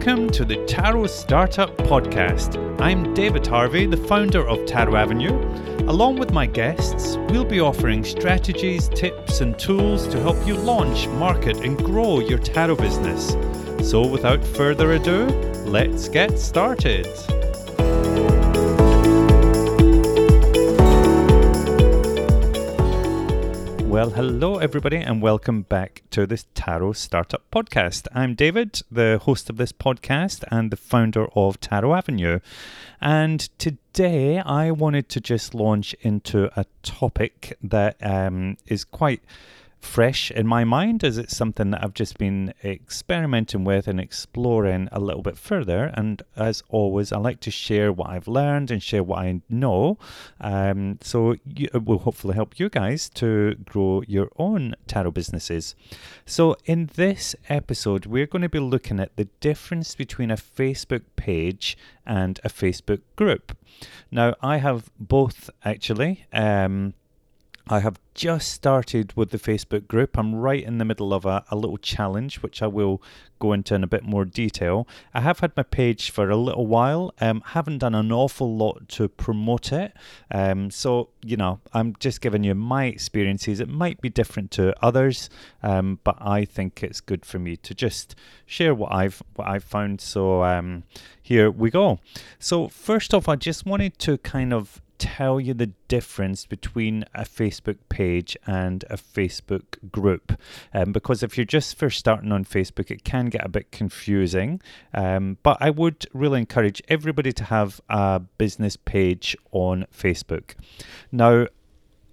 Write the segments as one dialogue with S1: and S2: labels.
S1: Welcome to the Tarot Startup Podcast. I'm David Harvey, the founder of Tarot Avenue. Along with my guests, we'll be offering strategies, tips, and tools to help you launch, market, and grow your tarot business. So, without further ado, let's get started. Well, hello everybody, and welcome back to this Tarot Startup Podcast. I'm David, the host of this podcast and the founder of Tarot Avenue. And today I wanted to just launch into a topic that um, is quite fresh in my mind as it's something that I've just been experimenting with and exploring a little bit further. And as always, I like to share what I've learned and share what I know. Um, so you, it will hopefully help you guys to grow your own tarot businesses. So in this episode, we're going to be looking at the difference between a Facebook page and a Facebook group. Now, I have both actually. Um, I have just started with the Facebook group. I'm right in the middle of a, a, little challenge, which I will go into in a bit more detail. I have had my page for a little while, um, haven't done an awful lot to promote it. Um, so, you know, I'm just giving you my experiences. It might be different to others, um, but I think it's good for me to just share what I've what I've found. So um, here we go. So first off, I just wanted to kind of tell you the difference between a Facebook page and a Facebook group. Um, because if you're just first starting on Facebook, it can get a bit confusing. Um, but I would really encourage everybody to have a business page on Facebook. Now,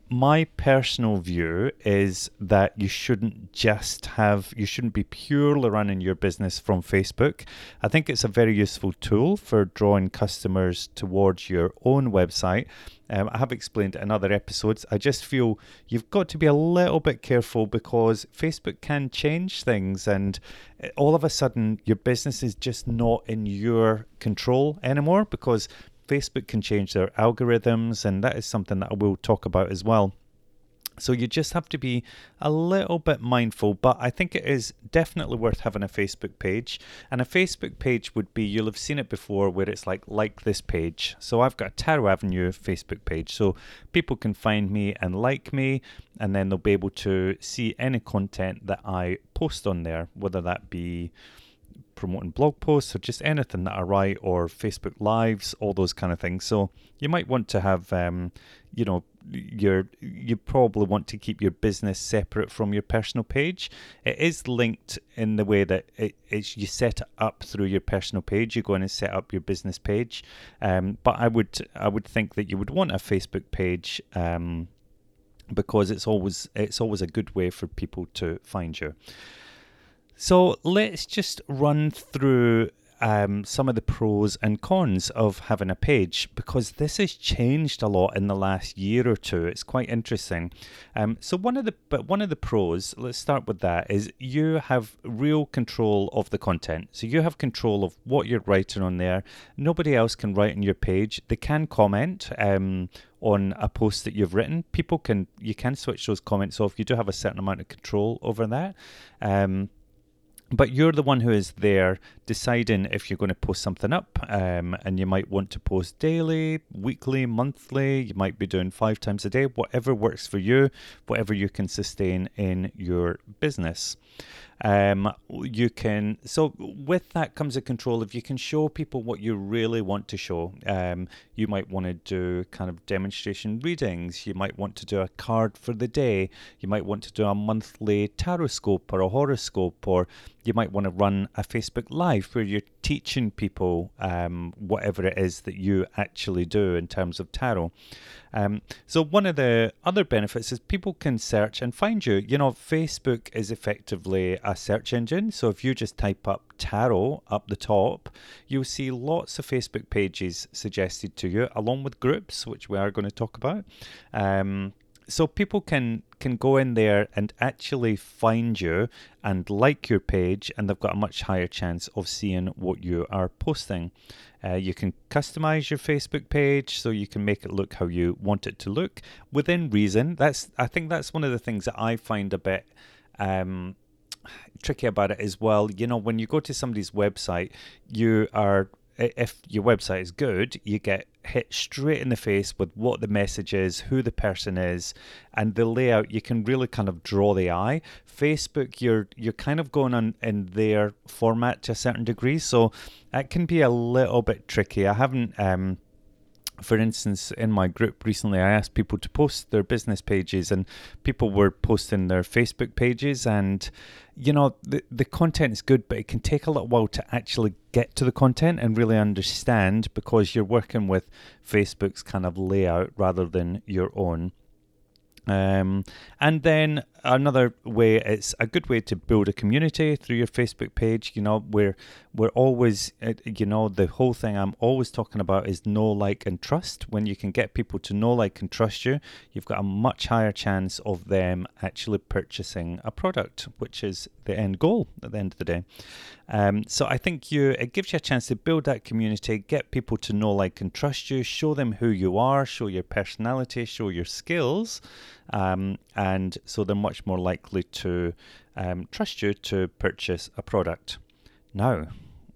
S1: my personal view is that you shouldn't just have, you shouldn't be purely running your business from Facebook. I think it's a very useful tool for drawing customers towards your own website. Um, I have explained in other episodes. I just feel you've got to be a little bit careful because Facebook can change things, and eh, all of a sudden, your business is just not in your control anymore because Facebook can change their algorithms, and that is something that I will talk about as well. So you just have to be a little bit mindful, but I think it is definitely worth having a Facebook page. And a Facebook page would be, you'll have seen it before, where it's like, like this page. So I've got a Tarot Avenue Facebook page. So people can find me and like me, and then they'll be able to see any content that I post on there, whether that be promoting blog posts or just anything that I write or Facebook Lives, all those kind of things. So you might want to have, um, you know, your you probably want to keep your business separate from your personal page. It is linked in the way that it, it's you set it up through your personal page. You go in and set up your business page, um, but I would I would think that you would want a Facebook page. Um, because it's always it's always a good way for people to find you. So let's just run through um, some of the pros and cons of having a page because this has changed a lot in the last year or two. It's quite interesting. Um, so one of the but one of the pros, let's start with that, is you have real control of the content. So you have control of what you're writing on there. Nobody else can write on your page. They can comment. Um, on a post that you've written people can you can switch those comments off you do have a certain amount of control over that um, but you're the one who is there deciding if you're going to post something up um, and you might want to post daily weekly monthly you might be doing five times a day whatever works for you whatever you can sustain in your business. Um, you can so with that comes a control. If you can show people what you really want to show um, you might want to do kind of demonstration readings you might want to do a card for the day you might want to do a monthly tarot scope or a horoscope or you might want to run a facebook live where you're teaching people um, whatever it is that you actually do in terms of tarot um, so one of the other benefits is people can search and find you. You know, Facebook is effectively a search engine. So if you just type up tarot up the top, you'll see lots of Facebook pages suggested to you, along with groups, which we are going to talk about. Um, so people can can go in there and actually find you and like your page and they've got a much higher chance of seeing what you are posting uh, you can customize your facebook page so you can make it look how you want it to look within reason that's i think that's one of the things that i find a bit um, tricky about it as well. You know, when you go to somebody's website, you are if your website is good, you get hit straight in the face with what the message is, who the person is, and the layout. You can really kind of draw the eye. Facebook, you're you're kind of going on in their format to a certain degree, so it can be a little bit tricky. I haven't. Um, for instance, in my group recently, I asked people to post their business pages, and people were posting their Facebook pages. And you know, the the content is good, but it can take a little while to actually get to the content and really understand because you're working with Facebook's kind of layout rather than your own. Um, and then another way, it's a good way to build a community through your Facebook page. You know, we're we're always, uh, you know, the whole thing I'm always talking about is know, like, and trust. When you can get people to know, like, and trust you, you've got a much higher chance of them actually purchasing a product, which is the end goal at the end of the day. Um, so I think you it gives you a chance to build that community, get people to know, like, and trust you, show them who you are, show your personality, show your skills, um, and so they're much more likely to um, trust you to purchase a product. Now,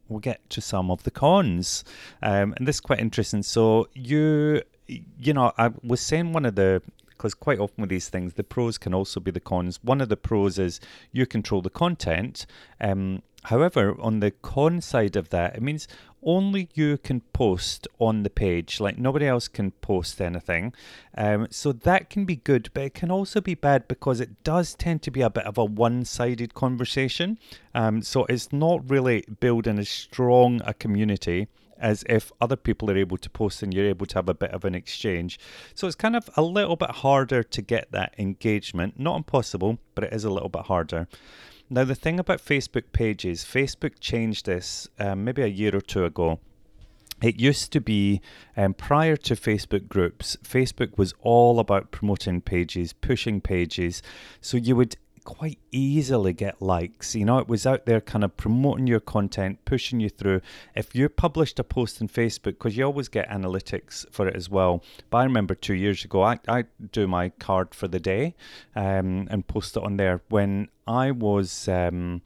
S1: we'll get to some of the cons, um, and this is quite interesting. So you, you know, I was saying one of the because quite often with these things, the pros can also be the cons. One of the pros is you control the content. Um, however, on the con side of that, it means only you can post on the page. Like nobody else can post anything. Um, so that can be good, but it can also be bad because it does tend to be a bit of a one sided conversation. Um, so it's not really building as strong a community as if other people are able to post and you're able to have a bit of an exchange. So it's kind of a little bit harder to get that engagement. Not impossible, but it is a little bit harder. Now, the thing about Facebook pages, Facebook changed this um, maybe a year or two ago. It used to be um, prior to Facebook groups, Facebook was all about promoting pages, pushing pages. So you would quite easily get likes. You know, it was out there kind of promoting your content, pushing you through. If you published a post on Facebook, because you always get analytics for it as well. But I remember two years ago, I, I do my card for the day um, and post it on there. When I was. Um,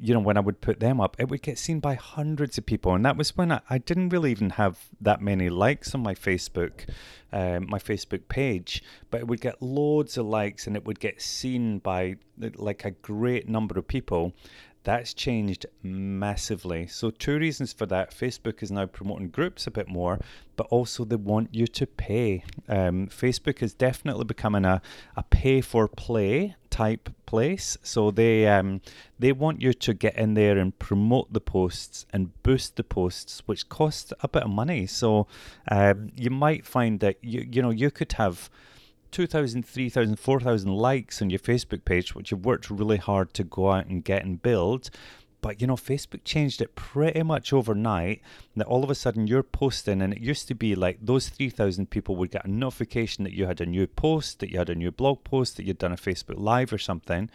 S1: you know, when I would put them up, it would get seen by hundreds of people. And that was when I, I didn't really even have that many likes on my Facebook, um, my Facebook page, but it would get loads of likes and it would get seen by like a great number of people. That's changed massively. So, two reasons for that. Facebook is now promoting groups a bit more, but also they want you to pay. Um, Facebook is definitely becoming a, a pay for play type place. So they um, they want you to get in there and promote the posts and boost the posts, which costs a bit of money. So um, you might find that you you know you could have 2,000, 3,000, 4,000 likes on your Facebook page, which you've worked really hard to go out and get and build. But you know, Facebook changed it pretty much overnight. That all of a sudden you're posting, and it used to be like those 3,000 people would get a notification that you had a new post, that you had a new blog post, that you'd done a Facebook Live or something.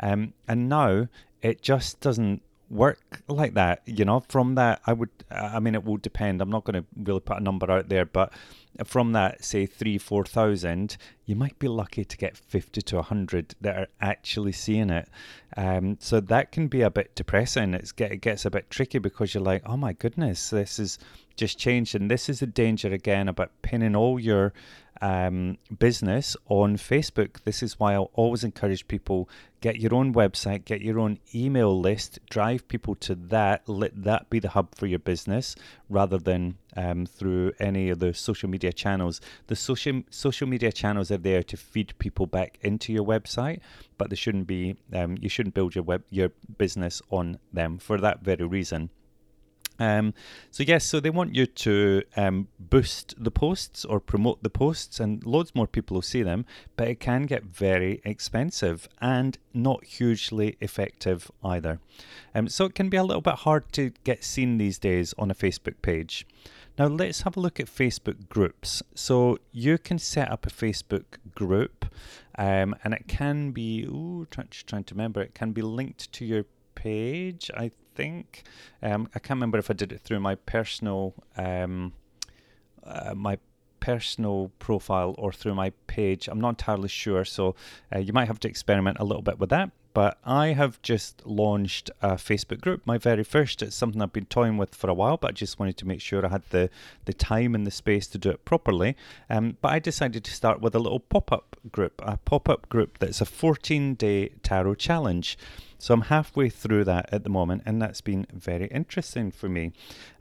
S1: Um, and now it just doesn't work like that. You know, from that, I would, I mean, it will depend. I'm not going to really put a number out there, but from that, say three, four thousand, you might be lucky to get fifty to hundred that are actually seeing it. Um, so that can be a bit depressing. It's get, it gets a bit tricky because you're like, oh my goodness, this is just changed, and this is the danger again about pinning all your um, business on Facebook. This is why I'll always encourage people get your own website, get your own email list, drive people to that, let that be the hub for your business rather than um, through any of the social media channels. The social social media channels are there to feed people back into your website, but they shouldn't be. Um, you shouldn't build your web your business on them for that very reason. Um, so yes, so they want you to um, boost the posts or promote the posts, and loads more people will see them. But it can get very expensive and not hugely effective either. Um, so it can be a little bit hard to get seen these days on a Facebook page. Now let's have a look at Facebook groups. So you can set up a Facebook group, um, and it can be. Ooh, trying, trying to remember. It can be linked to your page. I think. Um, I can't remember if I did it through my personal um, uh, my personal profile or through my page. I'm not entirely sure, so uh, you might have to experiment a little bit with that. but I have just launched a Facebook group, my very first. It's something I've been toying with for a while, but I just wanted to make sure I had the, the time and the space to do it properly. Um, but I decided to start with a little pop up group, a pop up group that's a 14 day tarot challenge. So I'm halfway through that at the moment, and that's been very interesting for me.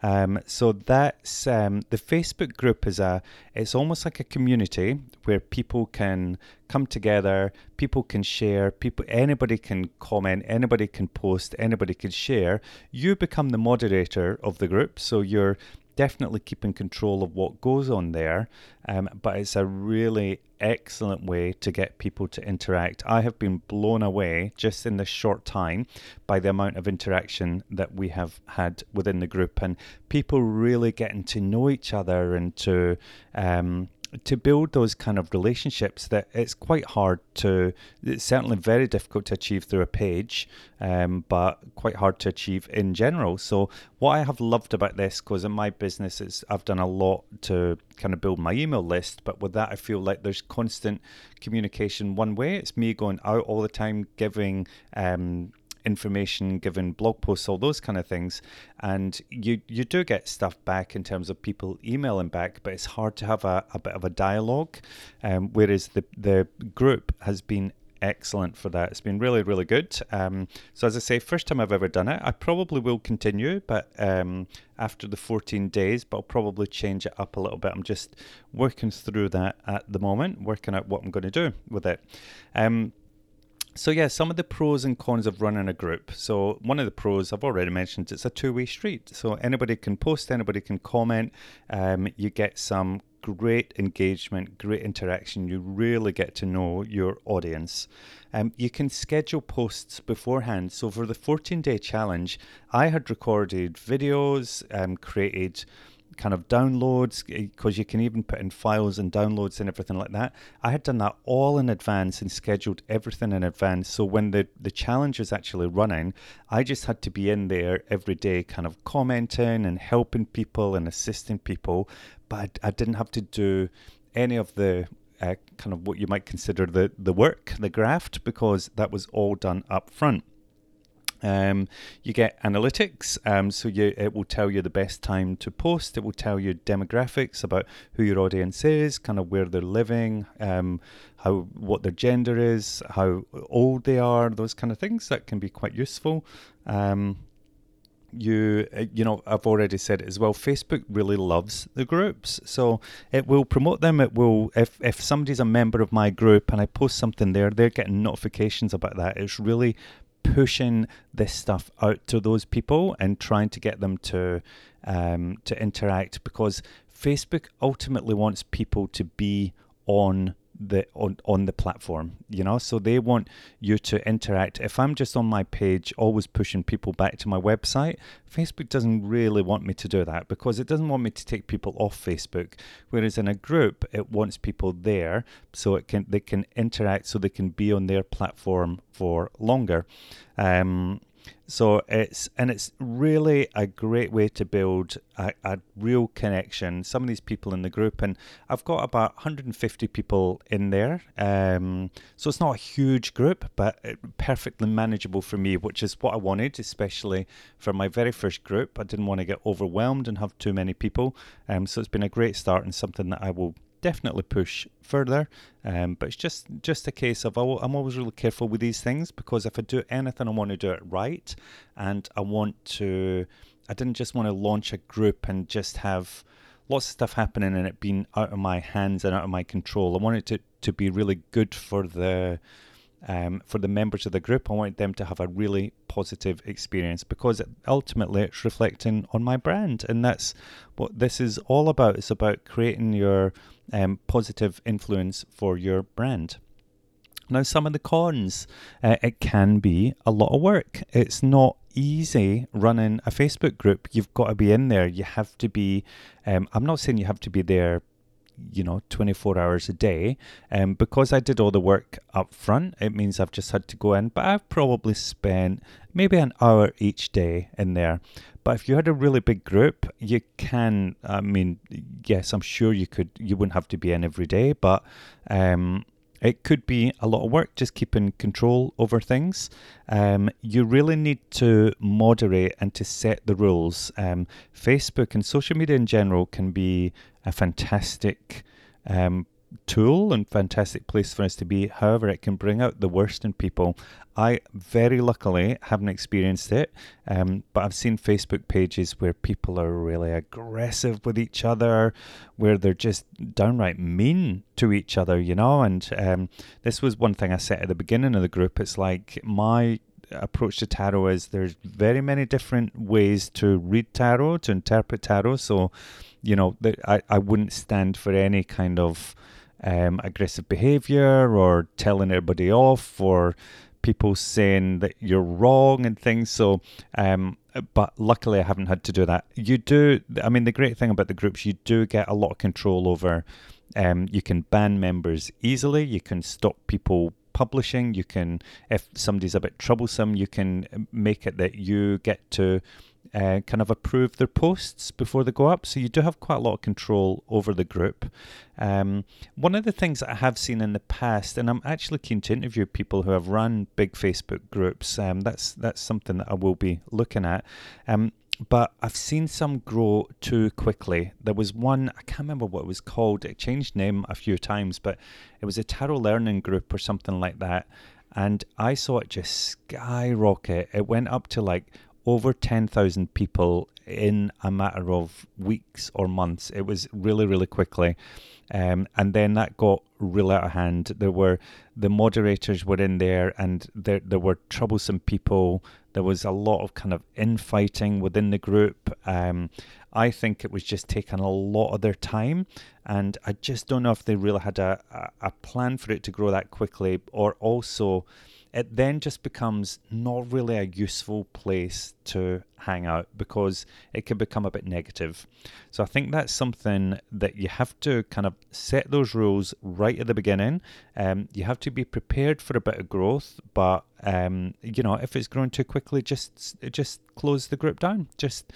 S1: Um, so that's um, the Facebook group is a it's almost like a community where people can come together, people can share, people anybody can comment, anybody can post, anybody can share. You become the moderator of the group, so you're definitely keeping control of what goes on there. Um, but it's a really excellent way to get people to interact. I have been blown away just in this short time by the amount of interaction that we have had within the group and people really getting to know each other and to um, to build those kind of relationships that it's quite hard to it's certainly very difficult to achieve through a page um, but quite hard to achieve in general. So what i have loved about this because in my business is i've done a lot to kind of build my email list but with that i feel like there's constant communication one way. It's me going out all the time giving um, information, given blog posts, all those kind of things. And you you do get stuff back in terms of people emailing back, but it's hard to have a, a bit of a dialogue. Um, whereas the the group has been excellent for that. It's been really, really good. Um, so, as I say, first time I've ever done it. I probably will continue, but um, after the 14 days, but I'll probably change it up a little bit. I'm just working through that at the moment, working out what I'm going to do with it. So yeah, some of the pros and cons of running a group. So one of the pros I've already mentioned, it's a two-way street. So anybody can post, anybody can comment. Um, you get some great engagement, great interaction. You really get to know your audience. Um, you can schedule posts beforehand. So for the 14-day challenge, I had recorded videos, um, created kind of downloads because you can even put in files and downloads and everything like that. I had done that all in advance and scheduled everything in advance. So when the, the challenge was actually running, I just had to be in there every day, kind of commenting and helping people and assisting people. But I, I didn't have to do any of the uh, kind of what you might consider the, the work, the graft, because that was all done up front. Um, you get analytics, um, so you, it will tell you the best time to post. It will tell you demographics about who your audience is, kind of where they're living, um, how what their gender is, how old they are, those kind of things. That can be quite useful. Um, you uh, you know I've already said it as well Facebook really loves the groups so it will promote them it will if if somebody's a member of my group and I post something there they're getting notifications about that it's really pushing this stuff out to those people and trying to get them to um, to interact because Facebook ultimately wants people to be on the on, on the platform you know? So they want you to interact. If i'm just on my page always pushing people back to my website facebook doesn't really want me to do that because it doesn't want me to take people off facebook. Whereas in a group it wants people there so it can they can interact so they can be on their platform for longer. Um, so it's and it's really a great way to build a, a, real connection. Some of these people in the group, and I've got about 150 people in there. Um, so it's not a huge group, but perfectly manageable for me, which is what I wanted, especially for my very first group. I didn't want to get overwhelmed and have too many people. Um, so it's been a great start and something that I will definitely push further. Um, but it's just just a case of I'm always really careful with these things because if I do anything, I want to do it right, and I want to. I didn't just want to launch a group and just have lots of stuff happening and it being out of my hands and out of my control. I wanted to to be really good for the um, for the members of the group. I want them to have a really positive experience because ultimately it's reflecting on my brand, and that's what this is all about. It's about creating your um, positive influence for your brand. Now, some of the cons, uh, it can be a lot of work. It's not easy running a Facebook group. You've got to be in there. You have to be, um, I'm not saying you have to be there you know 24 hours a day. Um, because i did all the work up front it means i've just had to go in but i've probably spent maybe an hour each day in there. But if you had a really big group you can i mean yes i'm sure you could you wouldn't have to be in every day but um, it could be a lot of work just keeping control over things. Um, you really need to moderate and to set the rules. Um, Facebook and social media in general can be a fantastic um, tool and fantastic place for us to be. However, it can bring out the worst in people. I very luckily haven't experienced it, um, but I've seen Facebook pages where people are really aggressive with each other, where they're just downright mean to each other, you know. And um, this was one thing I said at the beginning of the group. It's like my approach to tarot is there's very many different ways to read tarot, to interpret tarot. So, you know, I, I wouldn't stand for any kind of um, aggressive behavior or telling everybody off or people saying that you're wrong and things. So, um, but luckily I haven't had to do that. You do, I mean, the great thing about the groups, you do get a lot of control over. Um, you can ban members easily. You can stop people publishing. You can, if somebody's a bit troublesome, you can make it that you get to uh, kind of approve their posts before they go up. So you do have quite a lot of control over the group. Um, one of the things that I have seen in the past, and I'm actually keen to interview people who have run big Facebook groups. Um, that's that's something that I will be looking at. Um, but I've seen some grow too quickly. There was one, I can't remember what it was called. It changed name a few times, but it was a tarot learning group or something like that. And I saw it just skyrocket. It went up to like over 10,000 people in a matter of weeks or months. It was really, really quickly. Um, and then that got really out of hand. There were the moderators were in there, and there there were troublesome people. There was a lot of kind of infighting within the group. Um, I think it was just taking a lot of their time, and I just don't know if they really had a, a, a plan for it to grow that quickly, or also it then just becomes not really a useful place to hang out because it can become a bit negative. So I think that's something that you have to kind of set those rules right at the beginning. Um, you have to be prepared for a bit of growth, but um, you know if it's growing too quickly, just just close the group down. Just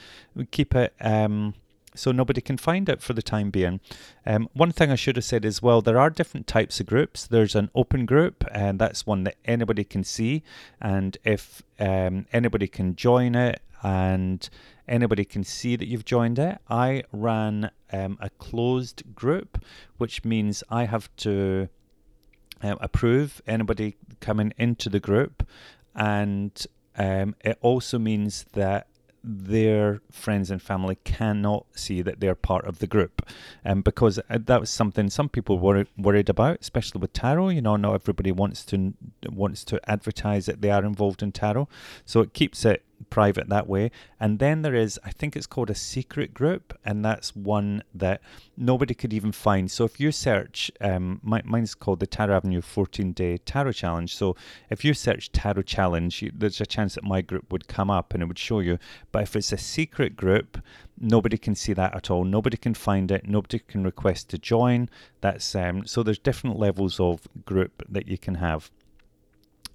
S1: keep it. Um, so nobody can find it for the time being. Um, one thing I should have said as well there are different types of groups. There's an open group, and that's one that anybody can see, and if um, anybody can join it and anybody can see that you've joined it. I ran um, a closed group, which means I have to um, approve anybody coming into the group, and um, it also means that their friends and family cannot see that they're part of the group. Um, because uh, that was something some people were worried about, especially with tarot. You know, not everybody wants to wants to advertise that they are involved in tarot, so it keeps it private that way. And then there is, I think it's called a secret group, and that's one that nobody could even find. So if you search, um, my, mine's called the Tarot Avenue 14 Day Tarot Challenge. So if you search Tarot Challenge, you, there's a chance that my group would come up and it would show you. But if it's a secret group, nobody can see that at all. Nobody can find it. Nobody can request to join. That's um, so there's different levels of group that you can have.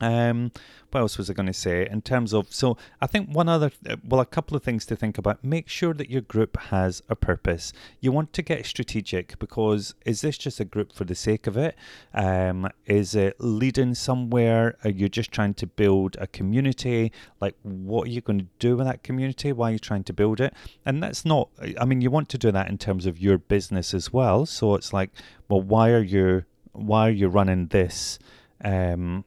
S1: Um, what else was I going to say in terms of? So I think one other, uh, well, a couple of things to think about. Make sure that your group has a purpose. You want to get strategic because is this just a group for the sake of it? Um, is it leading somewhere? Are you just trying to build a community? Like, what are you going to do with that community? Why are you trying to build it? And that's not. I mean, you want to do that in terms of your business as well. So it's like, well, why are you? Why are you running this? Um,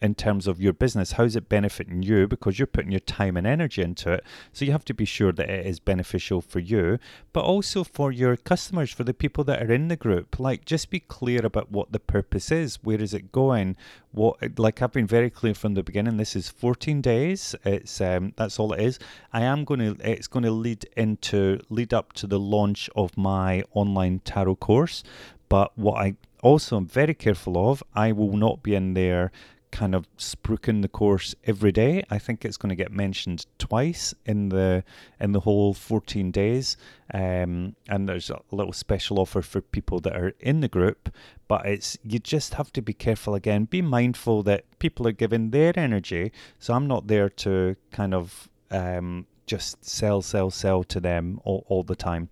S1: in terms of your business. How's it benefiting you? Because you're putting your time and energy into it. So you have to be sure that it is beneficial for you, but also for your customers, for the people that are in the group. Like, just be clear about what the purpose is. Where is it going? What, like I've been very clear from the beginning. This is 14 days. It's um, that's all it is. I am going to. It's going to lead into lead up to the launch of my online tarot course. But what I also am very careful of, I will not be in there kind of spruiking the course every day. I think it's going to get mentioned twice in the in the whole 14 days. Um, and there's a little special offer for people that are in the group. But it's you just have to be careful again. Be mindful that people are giving their energy. So I'm not there to kind of um, just sell, sell, sell to them all, all the time.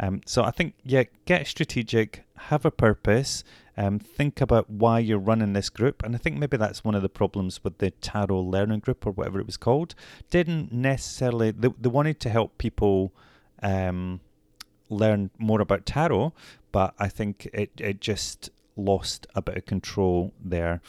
S1: Um, so I think, yeah, get strategic, have a purpose, Um, think about why you're running this group, and I think maybe that's one of the problems with the Tarot Learning Group or whatever it was called. Didn't necessarily they, they wanted to help people um, learn more about tarot, but I think it it just lost a bit of control there.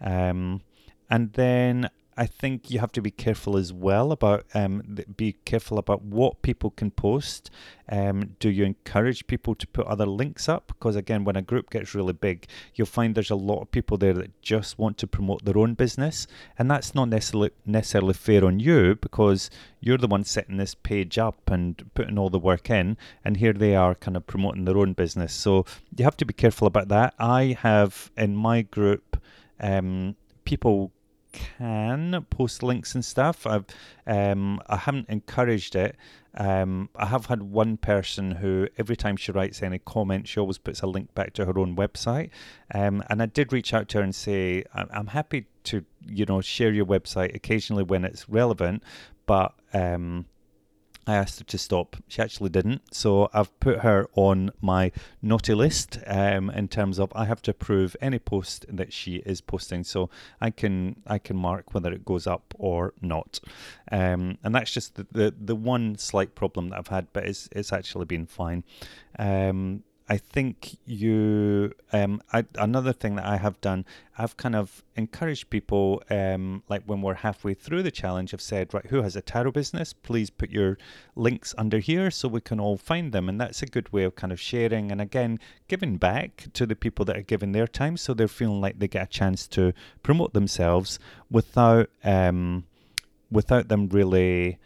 S1: Um, and then I think you have to be careful as well about um, be careful about what people can post. Um, do you encourage people to put other links up? Because again, when a group gets really big, you'll find there's a lot of people there that just want to promote their own business, and that's not necessarily necessarily fair on you because you're the one setting this page up and putting all the work in, and here they are kind of promoting their own business. So you have to be careful about that. I have in my group. Um, people can post links and stuff. I've um, I haven't encouraged it. Um, I have had one person who every time she writes any comment, she always puts a link back to her own website. Um, and I did reach out to her and say I'm happy to you know share your website occasionally when it's relevant, but um, I asked her to stop. She actually didn't. So I've put her on my naughty list um, in terms of I have to approve any post that she is posting. So I can I can mark whether it goes up or not. Um, and that's just the, the, the one slight problem that I've had, but it's it's actually been fine. Um, I think you. Um, I, another thing that I have done, I've kind of encouraged people, um, like when we're halfway through the challenge, I've said, right, who has a tarot business? Please put your links under here so we can all find them. And that's a good way of kind of sharing and again giving back to the people that are giving their time, so they're feeling like they get a chance to promote themselves without um, without them really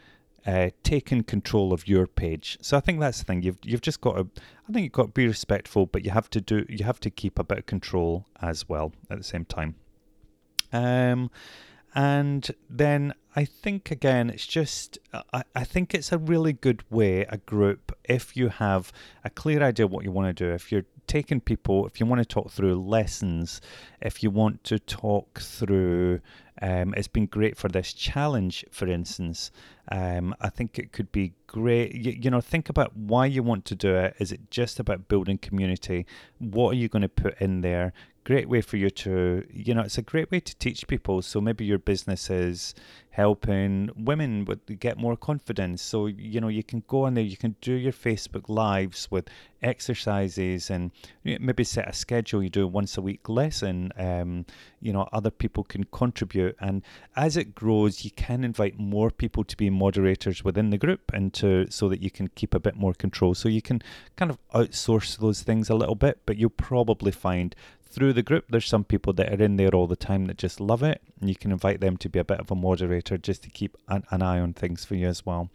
S1: uh, taking control of your page. So I think that's the thing. You've you've just got to. I think you've got to be respectful, but you have to do. You have to keep a bit of control as well at the same time. Um, and then I think again, it's just, I, I think it's a really good way, a group, if you have a clear idea what you want to do, if you're taking people, if you want to talk through lessons, if you want to talk through, um, it's been great for this challenge, for instance. Um, I think it could be great. You, you know, think about why you want to do it. Is it just about building community? What are you going to put in there? Great way for you to, you know, it's a great way to teach people. So maybe your business is helping women with get more confidence. So you know you can go on there, you can do your Facebook lives with exercises, and maybe set a schedule. You do a once a week lesson. Um, you know other people can contribute, and as it grows, you can invite more people to be moderators within the group, and to so that you can keep a bit more control. So you can kind of outsource those things a little bit, but you'll probably find through the group, there's some people that are in there all the time that just love it, and you can invite them to be a bit of a moderator just to keep an, an eye on things for you as well.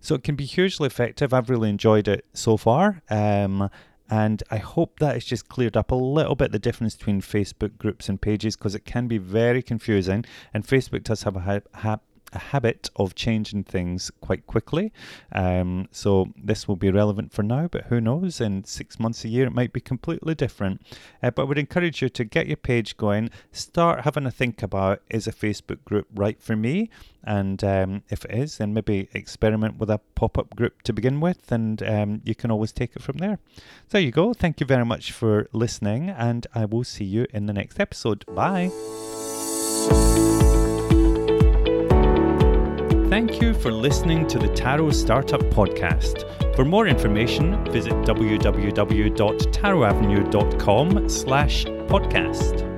S1: So it can be hugely effective. I've really enjoyed it so far. Um, and I hope that has just cleared up a little bit the difference between Facebook groups and pages because it can be very confusing. And Facebook does have a ha- ha- a habit of changing things quite quickly. Um, so this will be relevant for now, but who knows? In six months, a year, it might be completely different. Uh, but I would encourage you to get your page going, start having a think about is a Facebook group right for me? And um, if it is, then maybe experiment with a pop up group to begin with, and um, you can always take it from there. There you go. Thank you very much for listening, and I will see you in the next episode. Bye. Thank you for listening to the Tarot Startup Podcast. For more information, visit www.tarotavenue.com slash podcast.